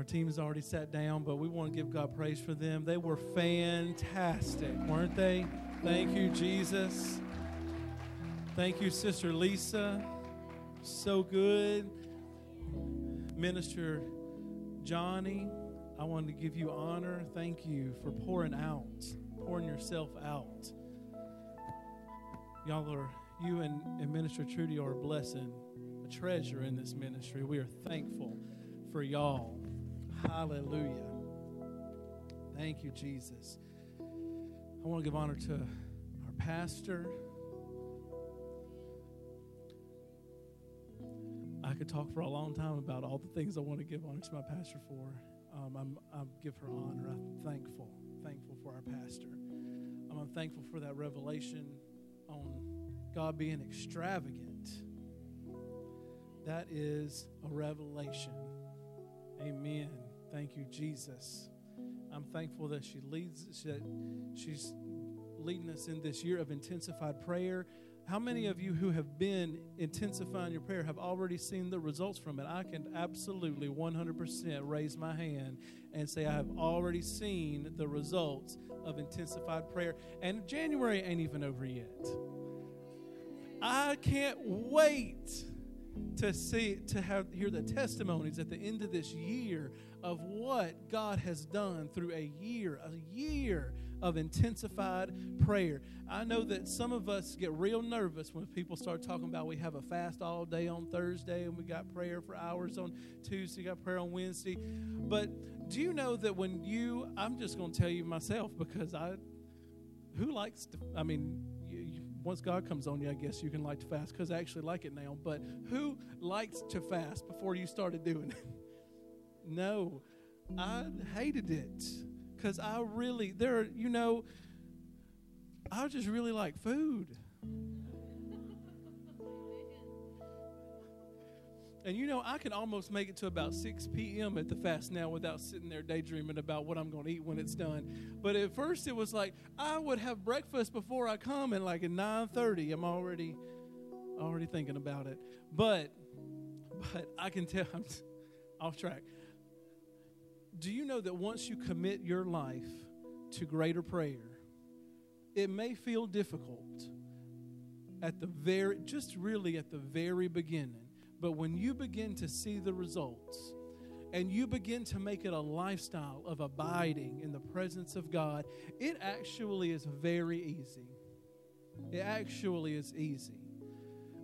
Our team has already sat down, but we want to give God praise for them. They were fantastic, weren't they? Thank you, Jesus. Thank you, Sister Lisa. So good. Minister Johnny, I want to give you honor. Thank you for pouring out, pouring yourself out. Y'all are, you and, and Minister Trudy are a blessing, a treasure in this ministry. We are thankful for y'all. Hallelujah. Thank you, Jesus. I want to give honor to our pastor. I could talk for a long time about all the things I want to give honor to my pastor for. Um, I'm, I give her honor. I'm thankful, thankful for our pastor. Um, I'm thankful for that revelation on God being extravagant. That is a revelation. Amen. Thank you, Jesus. I'm thankful that she leads that she's leading us in this year of intensified prayer. How many of you who have been intensifying your prayer have already seen the results from it? I can absolutely 100% raise my hand and say I have already seen the results of intensified prayer. And January ain't even over yet. I can't wait to see to have hear the testimonies at the end of this year of what God has done through a year, a year of intensified prayer. I know that some of us get real nervous when people start talking about we have a fast all day on Thursday and we got prayer for hours on Tuesday, got prayer on Wednesday. But do you know that when you I'm just going to tell you myself because I who likes to I mean once God comes on you, I guess you can like to fast because I actually like it now. But who liked to fast before you started doing it? no, I hated it because I really, there, you know, I just really like food. And you know, I can almost make it to about 6 p.m. at the fast now without sitting there daydreaming about what I'm going to eat when it's done. But at first it was like I would have breakfast before I come and like at 9:30 I'm already already thinking about it. But but I can tell I'm off track. Do you know that once you commit your life to greater prayer, it may feel difficult at the very just really at the very beginning but when you begin to see the results and you begin to make it a lifestyle of abiding in the presence of God, it actually is very easy. It actually is easy.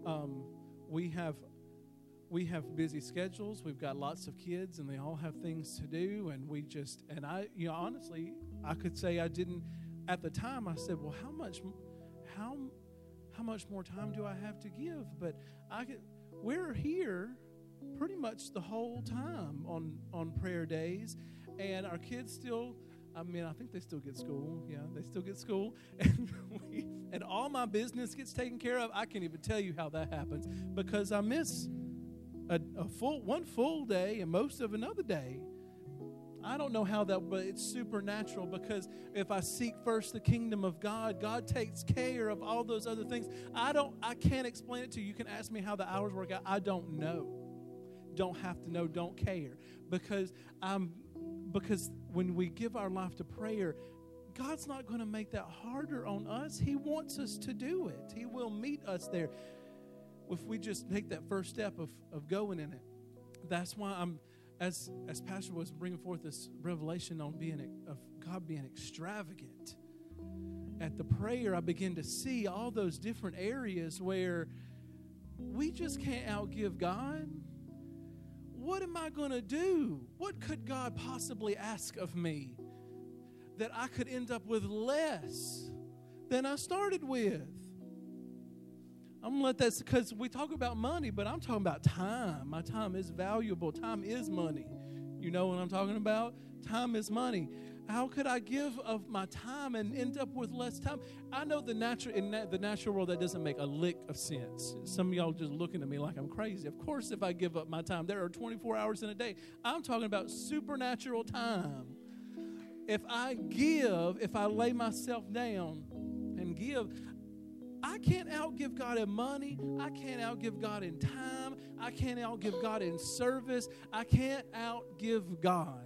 Um, we have we have busy schedules. We've got lots of kids, and they all have things to do. And we just and I, you know, honestly, I could say I didn't at the time. I said, "Well, how much, how, how much more time do I have to give?" But I could we're here pretty much the whole time on on prayer days and our kids still I mean, I think they still get school. Yeah, they still get school, and we, and all my business gets taken care of. I can't even tell you how that happens because I miss a, a full one full day and most of another day. I don't know how that, but it's supernatural because if I seek first the kingdom of God, God takes care of all those other things. I don't, I can't explain it to you. You can ask me how the hours work out. I don't know. Don't have to know. Don't care because I'm, because when we give our life to prayer, God's not going to make that harder on us. He wants us to do it. He will meet us there if we just take that first step of, of going in it. That's why I'm as as pastor was bringing forth this revelation on being of god being extravagant at the prayer i begin to see all those different areas where we just can't outgive god. What am i going to do? What could god possibly ask of me that i could end up with less than i started with I'm gonna let that because we talk about money, but I'm talking about time. My time is valuable. Time is money. You know what I'm talking about? Time is money. How could I give of my time and end up with less time? I know the natural in the natural world that doesn't make a lick of sense. Some of y'all just looking at me like I'm crazy. Of course, if I give up my time, there are 24 hours in a day. I'm talking about supernatural time. If I give, if I lay myself down and give, I can't outgive God in money. I can't outgive God in time. I can't outgive God in service. I can't outgive God.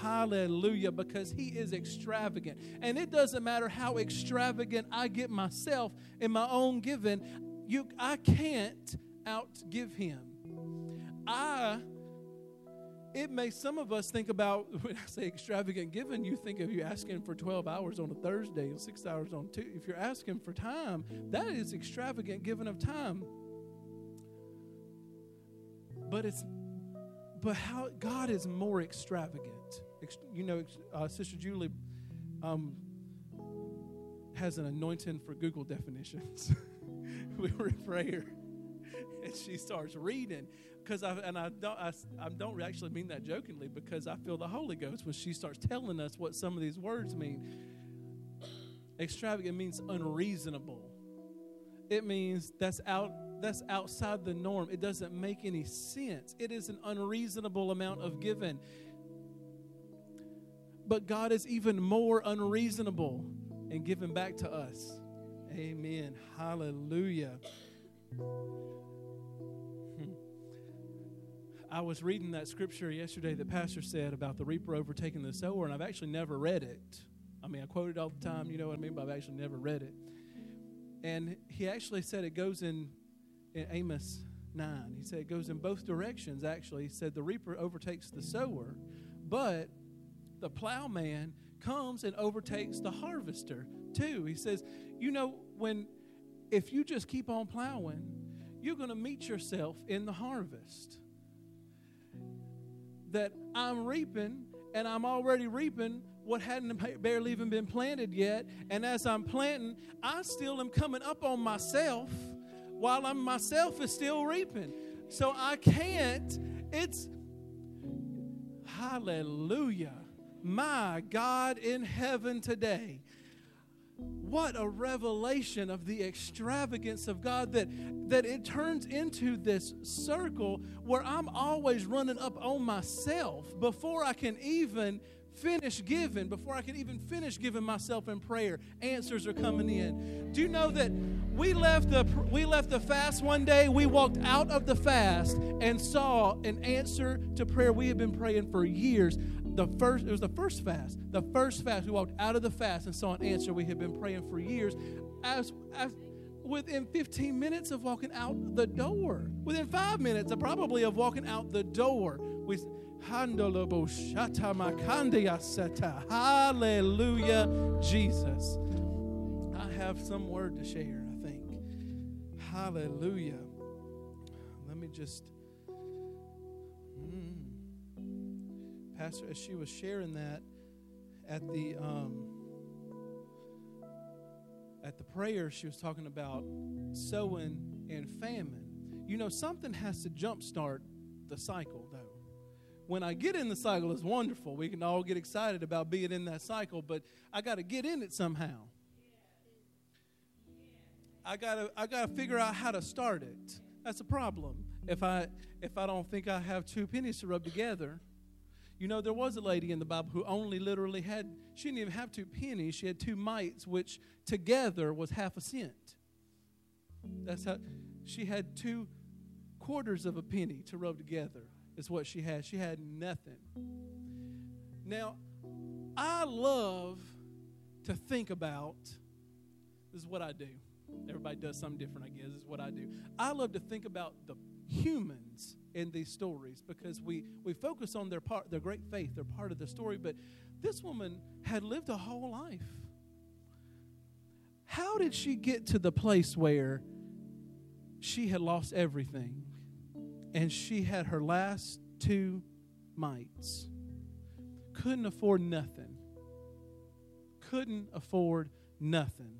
Hallelujah, because He is extravagant. And it doesn't matter how extravagant I get myself in my own giving, you, I can't outgive Him. I it may some of us think about when I say extravagant giving, you think of you asking for 12 hours on a Thursday and six hours on two. If you're asking for time, that is extravagant giving of time. But it's but how God is more extravagant. You know, uh, Sister Julie um, has an anointing for Google definitions. we were in prayer, and she starts reading because I and I don't I, I don't actually mean that jokingly because I feel the Holy Ghost when she starts telling us what some of these words mean. Extravagant means unreasonable. It means that's out that's outside the norm. It doesn't make any sense. It is an unreasonable amount of giving. But God is even more unreasonable in giving back to us. Amen. Hallelujah. I was reading that scripture yesterday that Pastor said about the reaper overtaking the sower, and I've actually never read it. I mean, I quote it all the time, you know what I mean, but I've actually never read it. And he actually said it goes in, in Amos 9. He said it goes in both directions, actually. He said the reaper overtakes the sower, but the plowman comes and overtakes the harvester too. He says, you know, when if you just keep on plowing, you're going to meet yourself in the harvest. That I'm reaping and I'm already reaping what hadn't barely even been planted yet. And as I'm planting, I still am coming up on myself while I'm myself is still reaping. So I can't, it's hallelujah. My God in heaven today. What a revelation of the extravagance of God that, that it turns into this circle where I'm always running up on myself before I can even finish giving, before I can even finish giving myself in prayer, answers are coming in. Do you know that we left the we left the fast one day, we walked out of the fast and saw an answer to prayer we had been praying for years. The first it was the first fast. The first fast we walked out of the fast and saw an answer we had been praying for years. As, as within 15 minutes of walking out the door, within five minutes, probably of walking out the door, we Hallelujah, Jesus. I have some word to share, I think. Hallelujah. Let me just. Pastor, as she was sharing that at the um, at the prayer, she was talking about sowing and famine. You know, something has to jumpstart the cycle, though when I get in the cycle, it's wonderful. We can all get excited about being in that cycle, but I got to get in it somehow. I gotta I gotta figure out how to start it. That's a problem. If I if I don't think I have two pennies to rub together, you know there was a lady in the Bible who only literally had she didn't even have two pennies. She had two mites, which together was half a cent. That's how she had two quarters of a penny to rub together is what she had. She had nothing. Now, I love to think about this is what I do. Everybody does something different, I guess. This is what I do. I love to think about the humans in these stories because we, we focus on their part, their great faith, they're part of the story. But this woman had lived a whole life. How did she get to the place where she had lost everything? and she had her last two mites. Couldn't afford nothing. Couldn't afford nothing.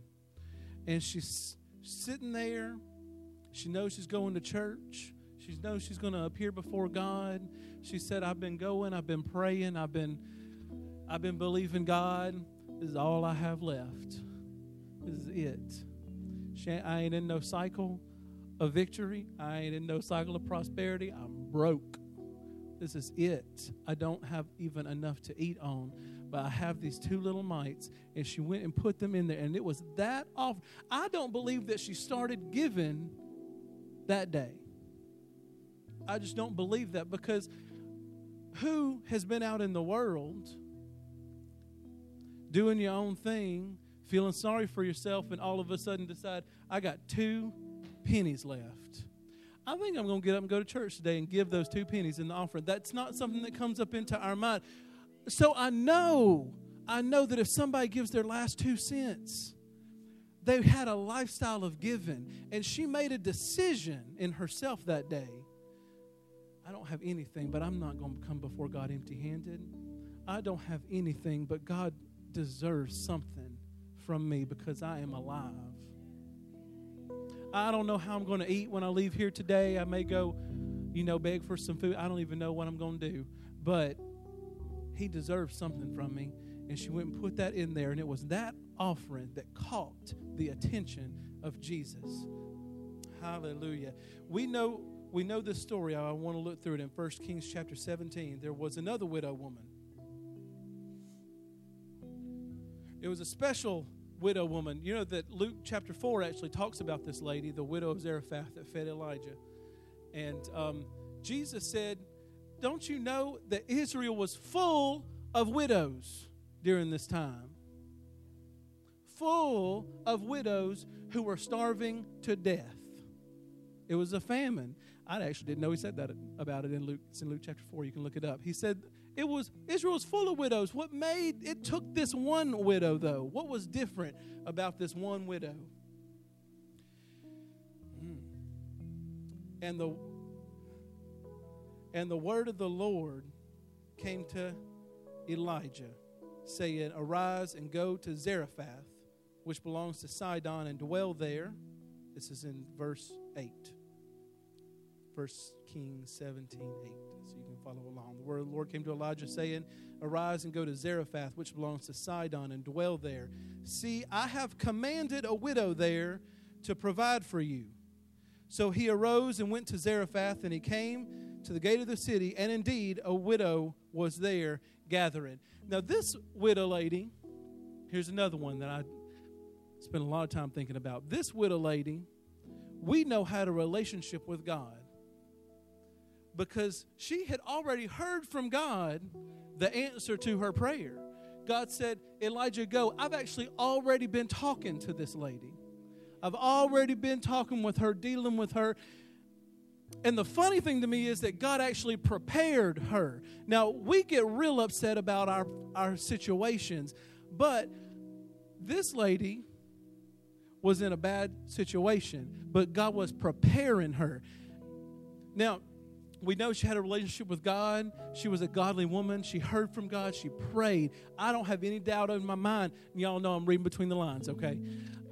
And she's sitting there. She knows she's going to church. She knows she's going to appear before God. She said, I've been going, I've been praying, I've been I've been believing God. This is all I have left. This is it. She, I ain't in no cycle of victory. I ain't in no cycle of prosperity. I'm broke. This is it. I don't have even enough to eat on. but I have these two little mites. And she went and put them in there. And it was that off. I don't believe that she started giving that day. I just don't believe that because who has been out in the world doing your own thing, feeling sorry for yourself, and all of a sudden decide, I got two pennies left? I think I'm going to get up and go to church today and give those two pennies in the offering. That's not something that comes up into our mind. So I know, I know that if somebody gives their last two cents, they've had a lifestyle of giving. And she made a decision in herself that day. I don't have anything, but I'm not going to come before God empty handed. I don't have anything, but God deserves something from me because I am alive. I don't know how I'm going to eat when I leave here today. I may go, you know, beg for some food. I don't even know what I'm going to do. But he deserves something from me. And she went and put that in there. And it was that offering that caught the attention of Jesus. Hallelujah. We know we know this story. I want to look through it in 1 Kings chapter 17. There was another widow woman. It was a special widow woman. You know that Luke chapter 4 actually talks about this lady, the widow of Zarephath that fed Elijah. And um, Jesus said, Don't you know that Israel was full of widows during this time? Full of widows who were starving to death. It was a famine. I actually didn't know he said that about it in Luke. It's in Luke chapter 4. You can look it up. He said it was Israel was full of widows. What made it took this one widow though? What was different about this one widow? Hmm. And the and the word of the Lord came to Elijah, saying, Arise and go to Zarephath, which belongs to Sidon, and dwell there. This is in verse 8. 1 Kings 17, 8. So you can follow along. The word of the Lord came to Elijah saying, Arise and go to Zarephath, which belongs to Sidon, and dwell there. See, I have commanded a widow there to provide for you. So he arose and went to Zarephath, and he came to the gate of the city, and indeed a widow was there gathering. Now, this widow lady, here's another one that I spent a lot of time thinking about. This widow lady, we know had a relationship with God because she had already heard from God the answer to her prayer. God said, Elijah, go. I've actually already been talking to this lady. I've already been talking with her, dealing with her. And the funny thing to me is that God actually prepared her. Now, we get real upset about our, our situations, but this lady was in a bad situation, but God was preparing her. Now, we know she had a relationship with God. She was a godly woman. She heard from God. She prayed. I don't have any doubt in my mind. Y'all know I'm reading between the lines, okay?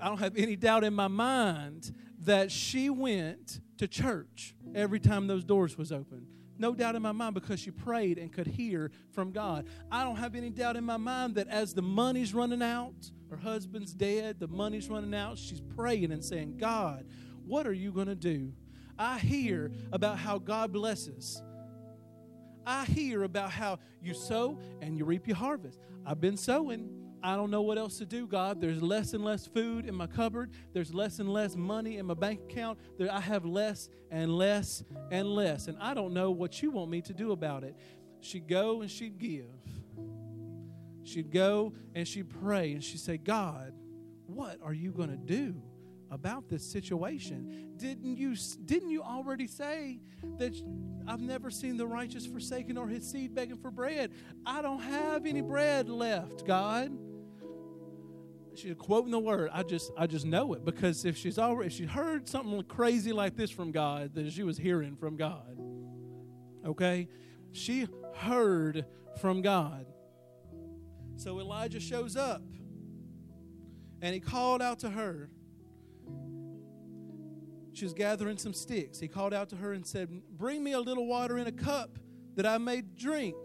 I don't have any doubt in my mind that she went to church every time those doors was open. No doubt in my mind because she prayed and could hear from God. I don't have any doubt in my mind that as the money's running out, her husband's dead, the money's running out, she's praying and saying, God, what are you going to do? I hear about how God blesses. I hear about how you sow and you reap your harvest. I've been sowing. I don't know what else to do, God. There's less and less food in my cupboard. There's less and less money in my bank account. There, I have less and less and less. And I don't know what you want me to do about it. She'd go and she'd give. She'd go and she'd pray and she'd say, God, what are you going to do? About this situation. Didn't you didn't you already say that I've never seen the righteous forsaken or his seed begging for bread? I don't have any bread left, God. She's quoting the word. I just I just know it because if she's already if she heard something crazy like this from God, that she was hearing from God. Okay? She heard from God. So Elijah shows up and he called out to her she was gathering some sticks. He called out to her and said, Bring me a little water in a cup that I may drink.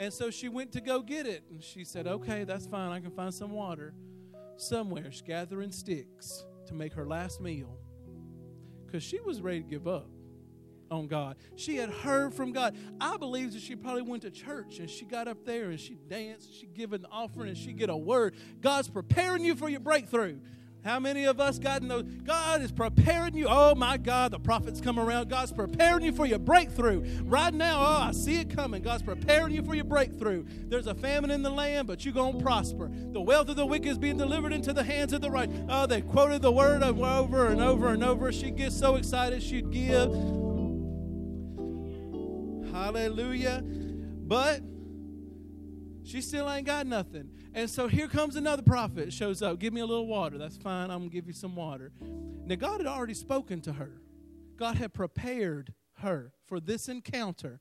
And so she went to go get it. And she said, Okay, that's fine. I can find some water somewhere. She's gathering sticks to make her last meal because she was ready to give up on God. She had heard from God. I believe that she probably went to church and she got up there and she danced, she given an offering, and she get a word. God's preparing you for your breakthrough. How many of us got in those? God is preparing you. Oh my God, the prophets come around. God's preparing you for your breakthrough. Right now, oh, I see it coming. God's preparing you for your breakthrough. There's a famine in the land, but you're going to prosper. The wealth of the wicked is being delivered into the hands of the right. Oh, they quoted the word over and over and over. She'd get so excited she'd give. Hallelujah. But she still ain't got nothing. And so here comes another prophet, shows up. Give me a little water. That's fine. I'm going to give you some water. Now, God had already spoken to her, God had prepared her for this encounter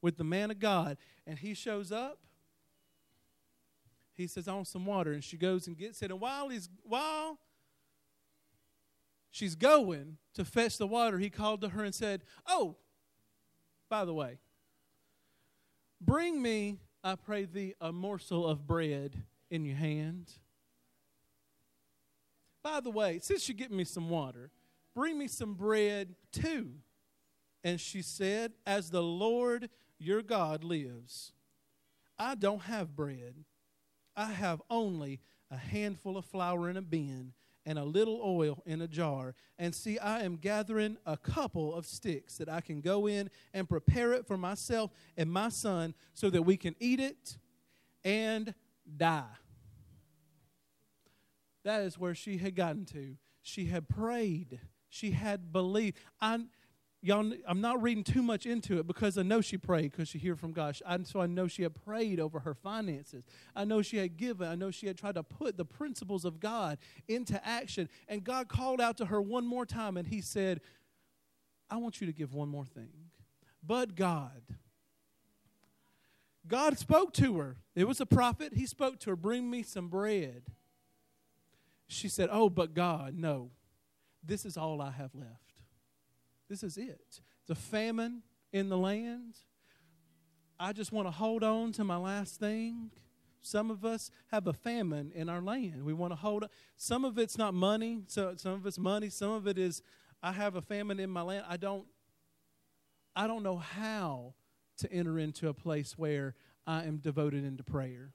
with the man of God. And he shows up. He says, I want some water. And she goes and gets it. And while he's while she's going to fetch the water, he called to her and said, Oh, by the way, bring me I pray thee a morsel of bread in your hand. By the way, since you're getting me some water, bring me some bread too. And she said, As the Lord your God lives, I don't have bread. I have only a handful of flour in a bin and a little oil in a jar. And see, I am gathering a couple of sticks that I can go in and prepare it for myself and my son so that we can eat it and die. That is where she had gotten to. She had prayed. She had believed. I y'all i'm not reading too much into it because i know she prayed because she hear from god. I, so i know she had prayed over her finances. I know she had given i know she had tried to put the principles of god into action. And god called out to her one more time and he said i want you to give one more thing. But god god spoke to her. It was a prophet. He spoke to her bring me some bread. She said oh but god no. This is all i have left this is it. The famine in the land. I just want to hold on to my last thing. Some of us have a famine in our land. We want to hold on. Some of it's not money. So some of it's money. Some of it is I have a famine in my land. I don't I don't know how to enter into a place where I am devoted into prayer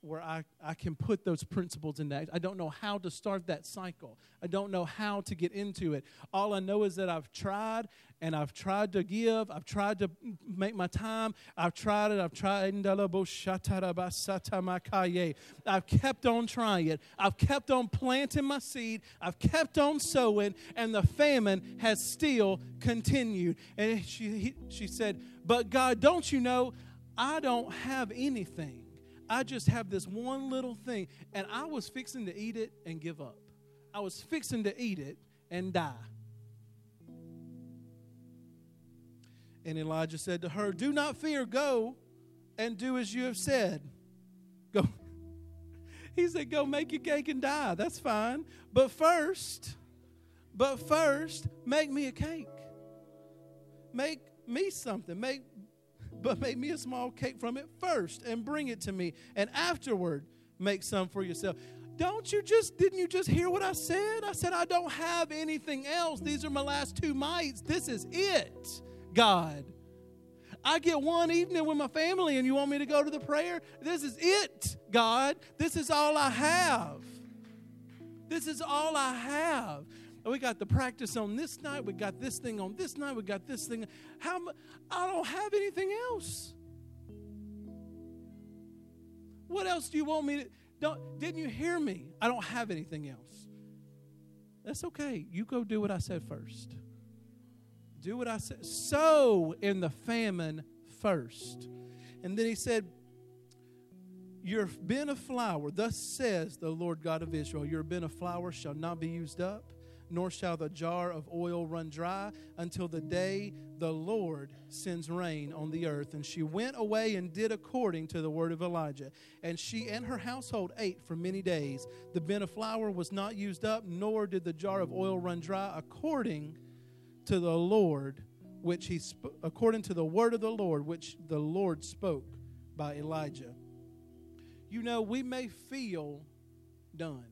where I, I can put those principles in that. I don't know how to start that cycle. I don't know how to get into it. All I know is that I've tried and I've tried to give. I've tried to make my time. I've tried it. I've tried. I've kept on trying it. I've kept on planting my seed. I've kept on sowing, and the famine has still continued. And she, he, she said, But God, don't you know, I don't have anything I just have this one little thing, and I was fixing to eat it and give up. I was fixing to eat it and die. And Elijah said to her, Do not fear, go and do as you have said. Go. He said, Go make your cake and die. That's fine. But first, but first, make me a cake. Make me something. Make but make me a small cake from it first and bring it to me. And afterward, make some for yourself. Don't you just, didn't you just hear what I said? I said, I don't have anything else. These are my last two mites. This is it, God. I get one evening with my family and you want me to go to the prayer? This is it, God. This is all I have. This is all I have we got the practice on this night. We got this thing on this night. We got this thing. How I don't have anything else. What else do you want me to? Don't, didn't you hear me? I don't have anything else. That's okay. You go do what I said first. Do what I said. Sow in the famine first. And then he said, Your bin of flour, thus says the Lord God of Israel, your bin of flour shall not be used up nor shall the jar of oil run dry until the day the Lord sends rain on the earth. And she went away and did according to the word of Elijah. And she and her household ate for many days. The bin of flour was not used up, nor did the jar of oil run dry, according to the Lord, which he sp- according to the word of the Lord, which the Lord spoke by Elijah. You know, we may feel done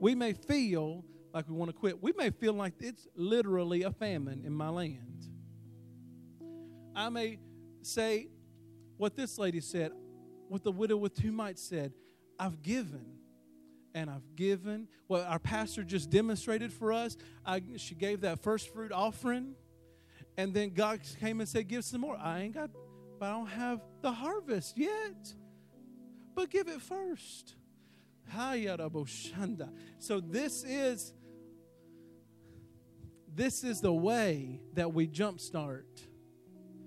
we may feel like we want to quit. We may feel like it's literally a famine in my land. I may say what this lady said, what the widow with two mites said I've given and I've given. What our pastor just demonstrated for us, I, she gave that first fruit offering, and then God came and said, Give some more. I ain't got, but I don't have the harvest yet. But give it first. So this is this is the way that we jumpstart,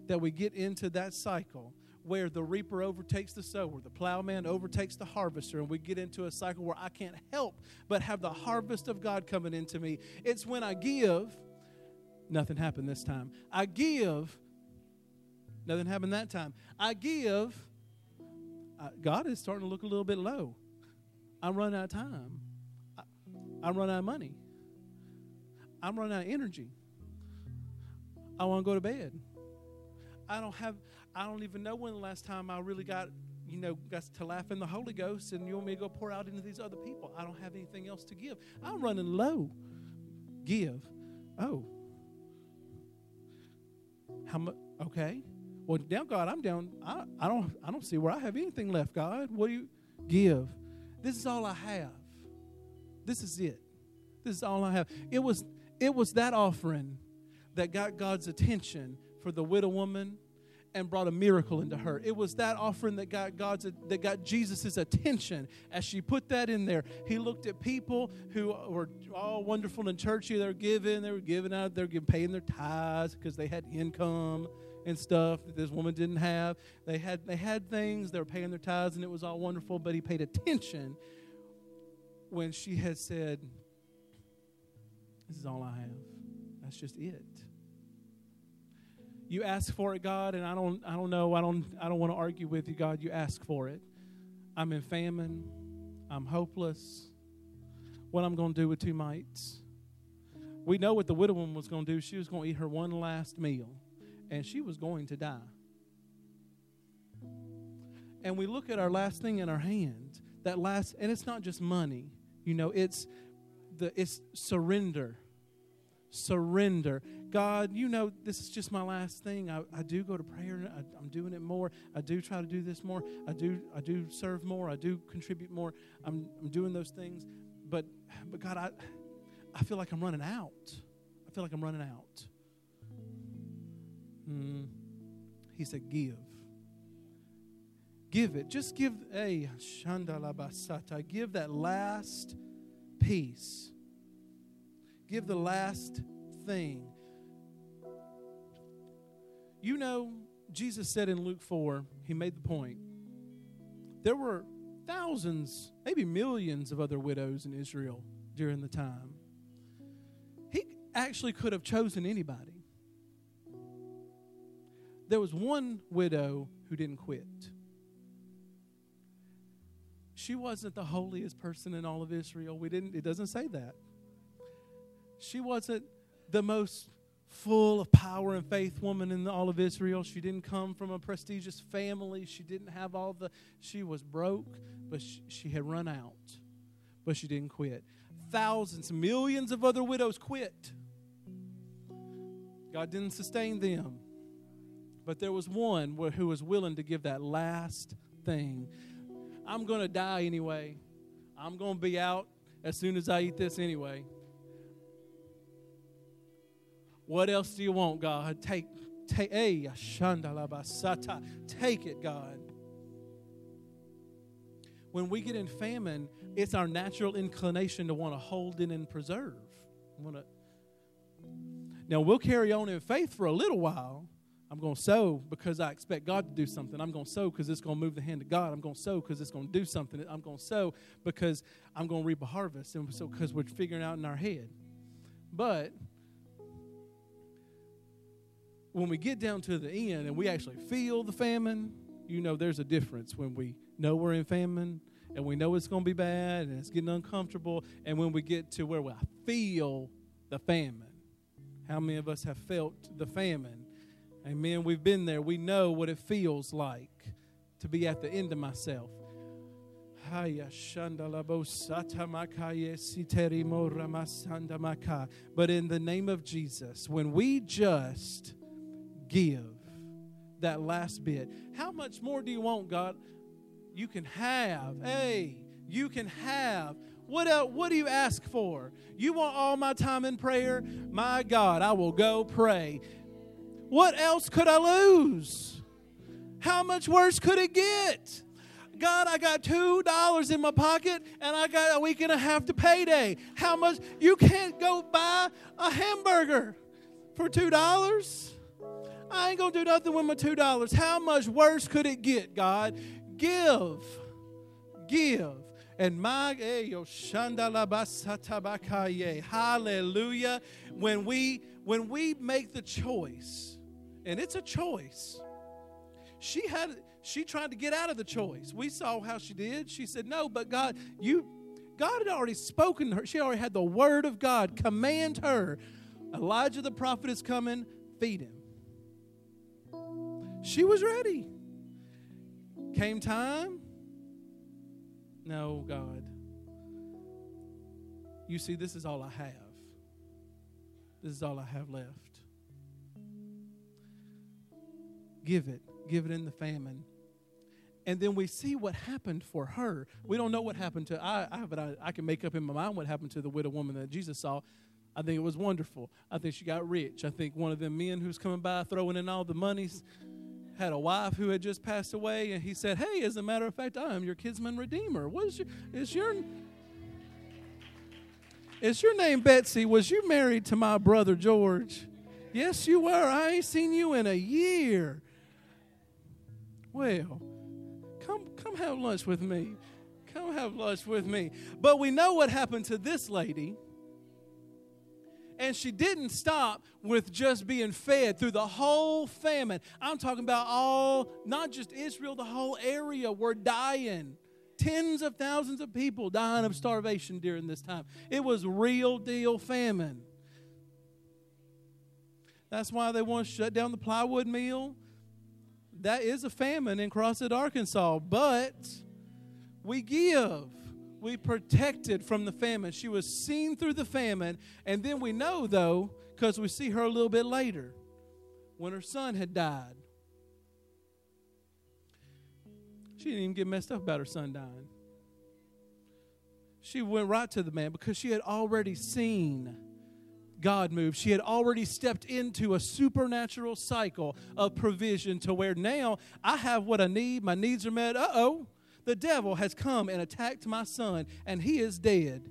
that we get into that cycle where the reaper overtakes the sower, the plowman overtakes the harvester, and we get into a cycle where I can't help but have the harvest of God coming into me. It's when I give, nothing happened this time. I give, nothing happened that time. I give, God is starting to look a little bit low. I'm running out of time. I'm running out of money. I'm running out of energy. I want to go to bed. I don't have I don't even know when the last time I really got, you know, got to laugh in the Holy Ghost and you want me to go pour out into these other people. I don't have anything else to give. I'm running low. Give. Oh. How much okay. Well now God, I'm down. I, I don't I don't see where I have anything left, God. What do you give? This is all I have. This is it. This is all I have. It was it was that offering that got God's attention for the widow woman and brought a miracle into her. It was that offering that got God's that got Jesus' attention as she put that in there. He looked at people who were all wonderful and churchy. They were giving, they were giving out, they were paying their tithes because they had income and stuff that this woman didn't have. They had they had things, they were paying their tithes, and it was all wonderful, but he paid attention when she had said, This is all I have. That's just it you ask for it, God, and I don't I don't know, I don't I don't want to argue with you, God. You ask for it. I'm in famine. I'm hopeless. What I'm going to do with two mites. We know what the widow woman was going to do. She was going to eat her one last meal, and she was going to die. And we look at our last thing in our hand, that last, and it's not just money. You know, it's the it's surrender surrender. God, you know, this is just my last thing. I, I do go to prayer. I, I'm doing it more. I do try to do this more. I do I do serve more. I do contribute more. I'm, I'm doing those things. But but God, I I feel like I'm running out. I feel like I'm running out. Mm. He said, give. Give it. Just give a hey, Give that last piece give the last thing. You know, Jesus said in Luke 4, he made the point. There were thousands, maybe millions of other widows in Israel during the time. He actually could have chosen anybody. There was one widow who didn't quit. She wasn't the holiest person in all of Israel. We didn't it doesn't say that. She wasn't the most full of power and faith woman in all of Israel. She didn't come from a prestigious family. She didn't have all the, she was broke, but she, she had run out. But she didn't quit. Thousands, millions of other widows quit. God didn't sustain them. But there was one who was willing to give that last thing. I'm going to die anyway. I'm going to be out as soon as I eat this anyway. What else do you want, God? Take, take, hey, take it, God. When we get in famine, it's our natural inclination to want to hold it and preserve. Want to. Now we'll carry on in faith for a little while. I'm going to sow because I expect God to do something. I'm going to sow because it's going to move the hand of God. I'm going to sow because it's going to do something. I'm going to sow because I'm going to reap a harvest. And so because we're figuring out in our head. But when we get down to the end and we actually feel the famine, you know there's a difference when we know we're in famine and we know it's going to be bad and it's getting uncomfortable, and when we get to where we feel the famine. How many of us have felt the famine? Amen. We've been there. We know what it feels like to be at the end of myself. But in the name of Jesus, when we just give that last bit, how much more do you want, God? You can have. Hey, you can have. What else, what do you ask for? You want all my time in prayer? My God, I will go pray. What else could I lose? How much worse could it get? God, I got two dollars in my pocket and I got a week and a half to payday. How much? You can't go buy a hamburger for two dollars. I ain't gonna do nothing with my two dollars. How much worse could it get, God? Give, give. And my eh, eh, hallelujah. When we when we make the choice, and it's a choice. She had she tried to get out of the choice. We saw how she did. She said, No, but God, you God had already spoken to her. She already had the word of God command her. Elijah the prophet is coming, feed him. She was ready. Came time. No, God. You see, this is all I have. This is all I have left. Give it. Give it in the famine. And then we see what happened for her. We don't know what happened to I, I but I, I can make up in my mind what happened to the widow woman that Jesus saw. I think it was wonderful. I think she got rich. I think one of them men who's coming by throwing in all the monies had a wife who had just passed away, and he said, "Hey, as a matter of fact, I am your kinsman redeemer. What is your is your is your name Betsy? Was you married to my brother George? Yes, you were. I ain't seen you in a year. Well, come come have lunch with me. Come have lunch with me. But we know what happened to this lady. And she didn't stop with just being fed through the whole famine. I'm talking about all, not just Israel, the whole area were dying. Tens of thousands of people dying of starvation during this time. It was real deal famine. That's why they want to shut down the plywood mill that is a famine in Crossett, Arkansas, but we give. We protected from the famine. She was seen through the famine, and then we know, though, because we see her a little bit later when her son had died. She didn't even get messed up about her son dying. She went right to the man because she had already seen God moved. She had already stepped into a supernatural cycle of provision to where now I have what I need, my needs are met. Uh oh, the devil has come and attacked my son, and he is dead.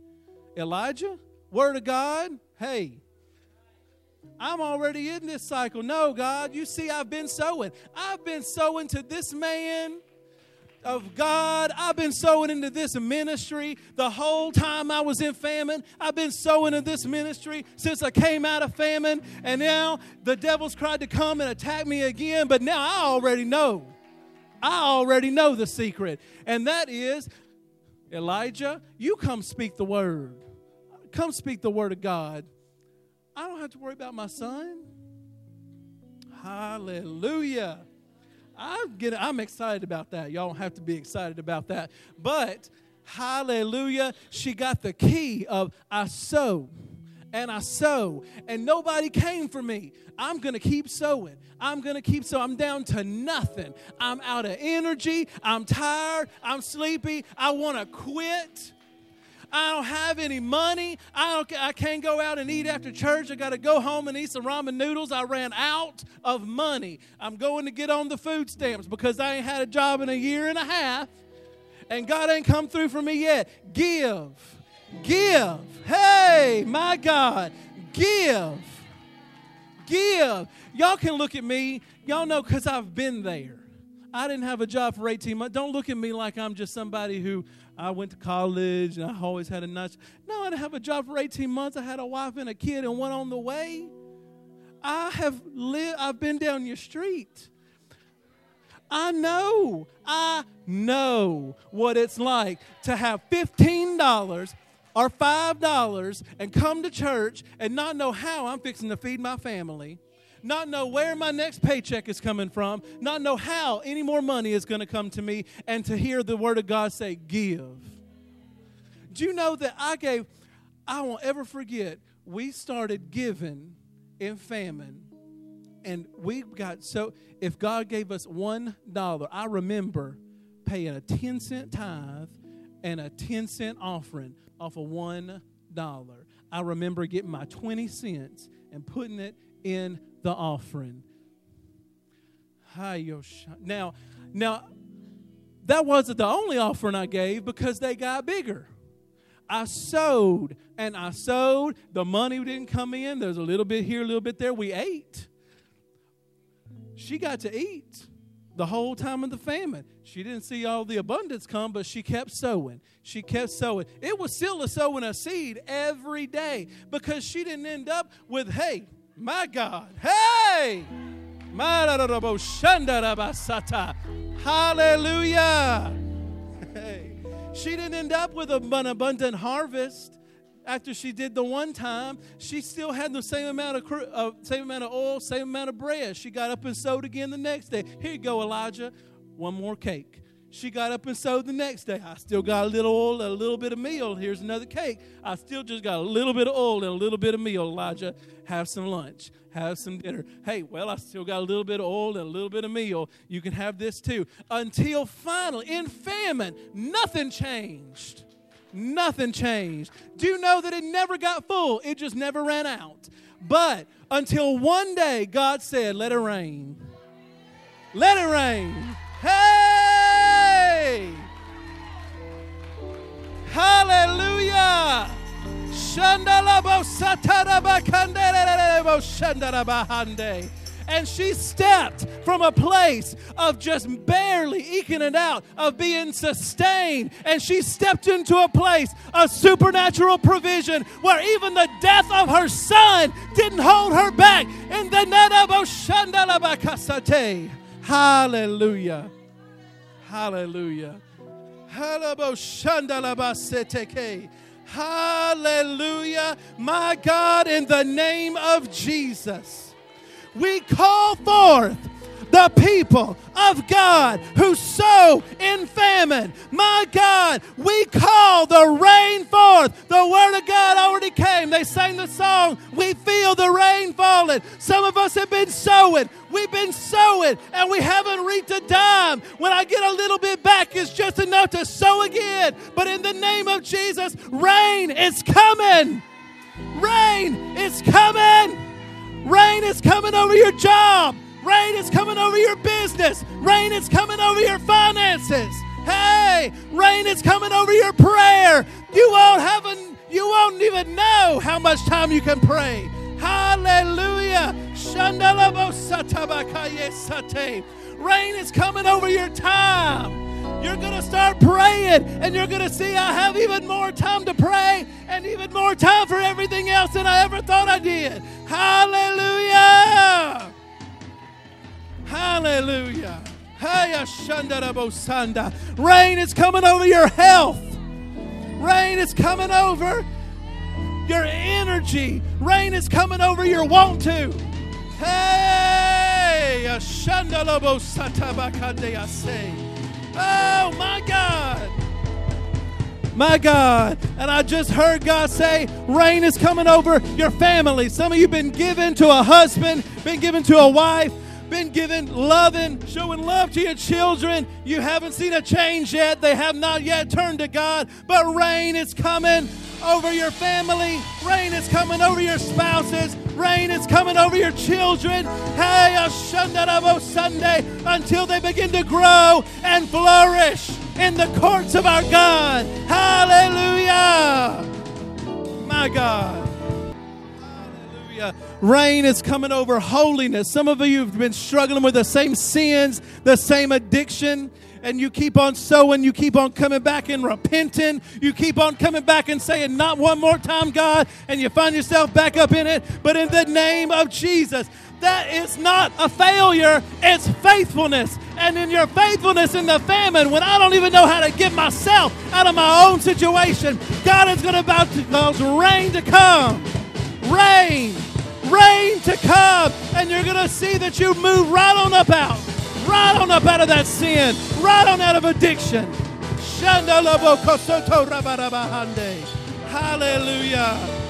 Elijah, word of God, hey, I'm already in this cycle. No, God, you see, I've been sowing. I've been sowing to this man of God. I've been sowing into this ministry the whole time I was in famine. I've been sowing into this ministry since I came out of famine. And now the devil's tried to come and attack me again, but now I already know. I already know the secret. And that is Elijah, you come speak the word. Come speak the word of God. I don't have to worry about my son. Hallelujah. I'm, getting, I'm excited about that. Y'all don't have to be excited about that. But, hallelujah, she got the key of I sow and I sow, and nobody came for me. I'm gonna keep sowing. I'm gonna keep sowing. I'm down to nothing. I'm out of energy. I'm tired. I'm sleepy. I wanna quit. I don't have any money. I, don't, I can't go out and eat after church. I got to go home and eat some ramen noodles. I ran out of money. I'm going to get on the food stamps because I ain't had a job in a year and a half. And God ain't come through for me yet. Give. Give. Hey, my God. Give. Give. Y'all can look at me. Y'all know because I've been there. I didn't have a job for 18 months. Don't look at me like I'm just somebody who I went to college and I always had a nice. No, I didn't have a job for 18 months. I had a wife and a kid and one on the way. I have lived, I've been down your street. I know, I know what it's like to have $15 or $5 and come to church and not know how I'm fixing to feed my family not know where my next paycheck is coming from, not know how any more money is going to come to me, and to hear the word of God say, Give. Do you know that I gave, I won't ever forget, we started giving in famine. And we got so, if God gave us one dollar, I remember paying a 10 cent tithe and a 10 cent offering off of one dollar. I remember getting my 20 cents and putting it in the offering. Now, now that wasn't the only offering I gave because they got bigger. I sowed and I sowed. The money didn't come in. There's a little bit here, a little bit there. We ate. She got to eat the whole time of the famine. She didn't see all the abundance come, but she kept sowing. She kept sowing. It was still a sowing a seed every day because she didn't end up with, hey, my God, hey, hallelujah. Hey. She didn't end up with an abundant harvest after she did the one time, she still had the same amount of uh, same amount of oil, same amount of bread. She got up and sowed again the next day. Here you go, Elijah. One more cake. She got up and sowed the next day. I still got a little oil a little bit of meal. Here's another cake. I still just got a little bit of oil and a little bit of meal. Elijah, have some lunch, have some dinner. Hey, well, I still got a little bit of oil and a little bit of meal. You can have this too. Until finally, in famine, nothing changed nothing changed. Do you know that it never got full? It just never ran out. But until one day God said, Let it rain. Let it rain. Hey! Hallelujah! And she stepped from a place of just barely eking it out, of being sustained, and she stepped into a place of supernatural provision where even the death of her son didn't hold her back. In the. Hallelujah. Hallelujah. Hallelujah. My God, in the name of Jesus we call forth the people of God who sow in famine. My God, we call the rain forth. The word of God already came. They sang the song, We feel the rain falling. Some of us have been sowing. We've been sowing and we haven't reaped a dime. When I get a little bit back, it's just enough to sow again. But in the name of Jesus, rain is coming. Rain is coming. Rain is coming over your job. Rain is coming over your business. Rain is coming over your finances. Hey, rain is coming over your prayer. You won't have a, you won't even know how much time you can pray. Hallelujah. Rain is coming over your time. You're going to start praying and you're going to see I have even more time to pray and even more time for everything else than I ever thought I did. Hallelujah! Hallelujah. Rain is coming over your health. Rain is coming over your energy. Rain is coming over your want to. Hey, Oh, my God. My God. And I just heard God say, rain is coming over your family. Some of you been given to a husband, been given to a wife, been given loving, showing love to your children. You haven't seen a change yet. They have not yet turned to God. But rain is coming over your family. Rain is coming over your spouses. Rain is coming over your children. Hey, Sunday until they begin to grow and flourish in the courts of our God. Hallelujah. My God. Hallelujah. Rain is coming over holiness. Some of you have been struggling with the same sins, the same addiction and you keep on sowing, you keep on coming back and repenting, you keep on coming back and saying, Not one more time, God, and you find yourself back up in it. But in the name of Jesus, that is not a failure, it's faithfulness. And in your faithfulness in the famine, when I don't even know how to get myself out of my own situation, God is going to about to cause rain to come. Rain, rain to come, and you're going to see that you move right on up out, right on up out of that sin, right on out of addiction. Hallelujah.